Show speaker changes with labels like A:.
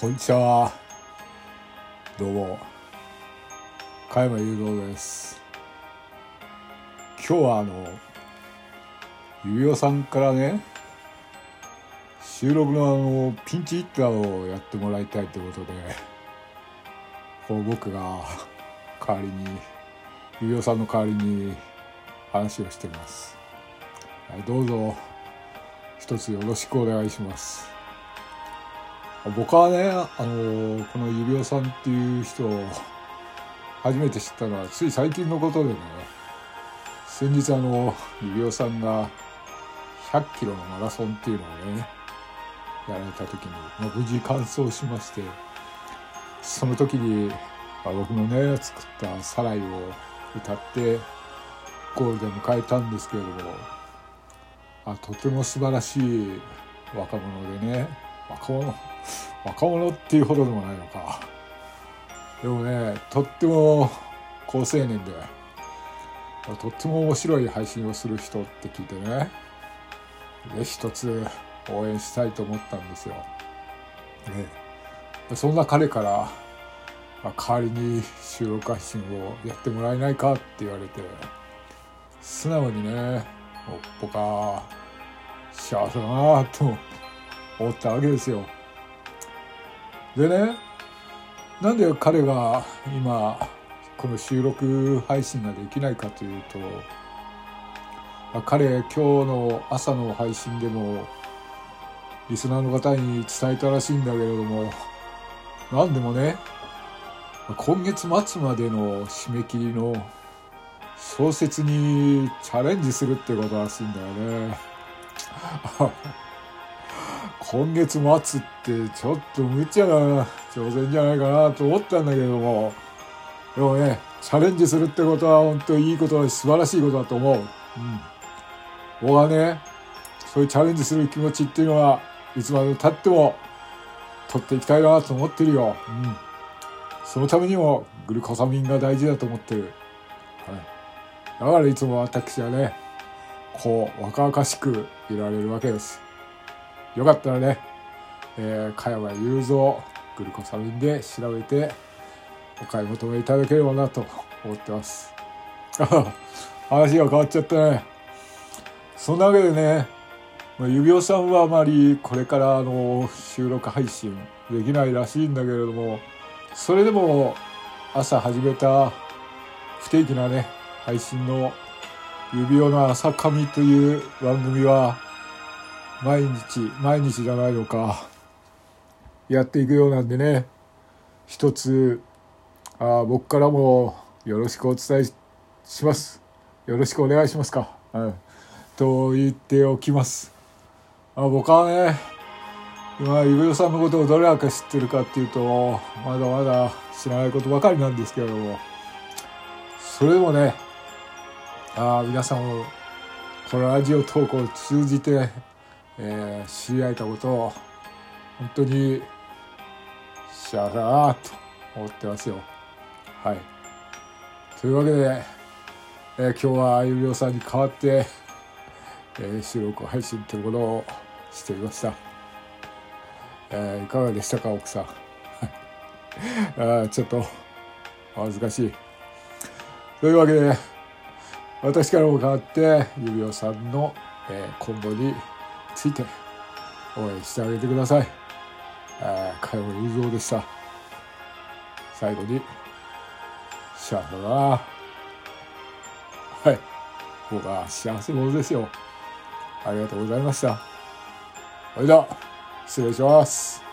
A: こんにちは。どうも。加山雄三です。今日はあの、ゆうおさんからね、収録のあの、ピンチヒッターをやってもらいたいということで、こう僕が代わりに、ゆうおさんの代わりに話をしています。はい、どうぞ、一つよろしくお願いします。僕はね、あの、この指輪さんっていう人を初めて知ったのはつい最近のことでね、先日あの、指輪さんが100キロのマラソンっていうのをね、やられた時に、まあ、無事完走しまして、その時に、まあ、僕のね、作ったサライを歌って、ゴールで迎えたんですけれども、あとても素晴らしい若者でね、若者若者っていうほどでもないのか。でもねとっても好青年でとっても面白い配信をする人って聞いてねで一つ応援したいと思ったんですよ、ね、そんな彼から代わりに収録配信をやってもらえないかって言われて素直にね僕は幸せだなと思ったわけですよ。でねなんで彼が今この収録配信ができないかというと彼今日の朝の配信でもリスナーの方に伝えたらしいんだけれども何でもね今月末までの締め切りの小説にチャレンジするってことらしいんだよね。今月末ってちょっと無茶な挑戦じゃないかなと思ったんだけども。でもねチャレンジするってことは本当にいいことだし素晴らしいことだと思う、うん、僕はねそういうチャレンジする気持ちっていうのはいつまでたっても取っていきたいなと思ってるよ、うん、そのためにもグルコサミンが大事だと思ってる、はい、だからいつも私はねこう若々しくいられるわけです。よかったらね、えー、加山雄三グルコサミンで調べてお買い求めいただければなと思ってます。話が変わっちゃったね。そんなわけでね、まあ指輪さんはあまりこれからあの収録配信できないらしいんだけれども、それでも朝始めた不定期なね、配信の指輪の朝髪という番組は毎日毎日じゃないのか。やっていくようなんでね。一つあ僕からもよろしくお伝えします。よろしくお願いしますか、うん、と言っておきます。あ僕はね今指輪さんのことをどれだけ知ってるかっていうとまだまだ知らないことばかりなんですけれども。それでもねあ皆さんをこのラジオ投稿を通じてえー、知り合えたことを本当に幸せだなと思ってますよ。はい。というわけで、えー、今日はゆりおさんに代わって、えー、収録配信ということをしていました。えー、いかがでしたか奥さん。あちょっと恥ずかしい。というわけで私からも代わってゆりおさんの、えー、今後について応援してあげてください。えー、加山雄三でした。最後に、幸せだな。はい。僕は幸せ者ですよ。ありがとうございました。それでは、失礼します。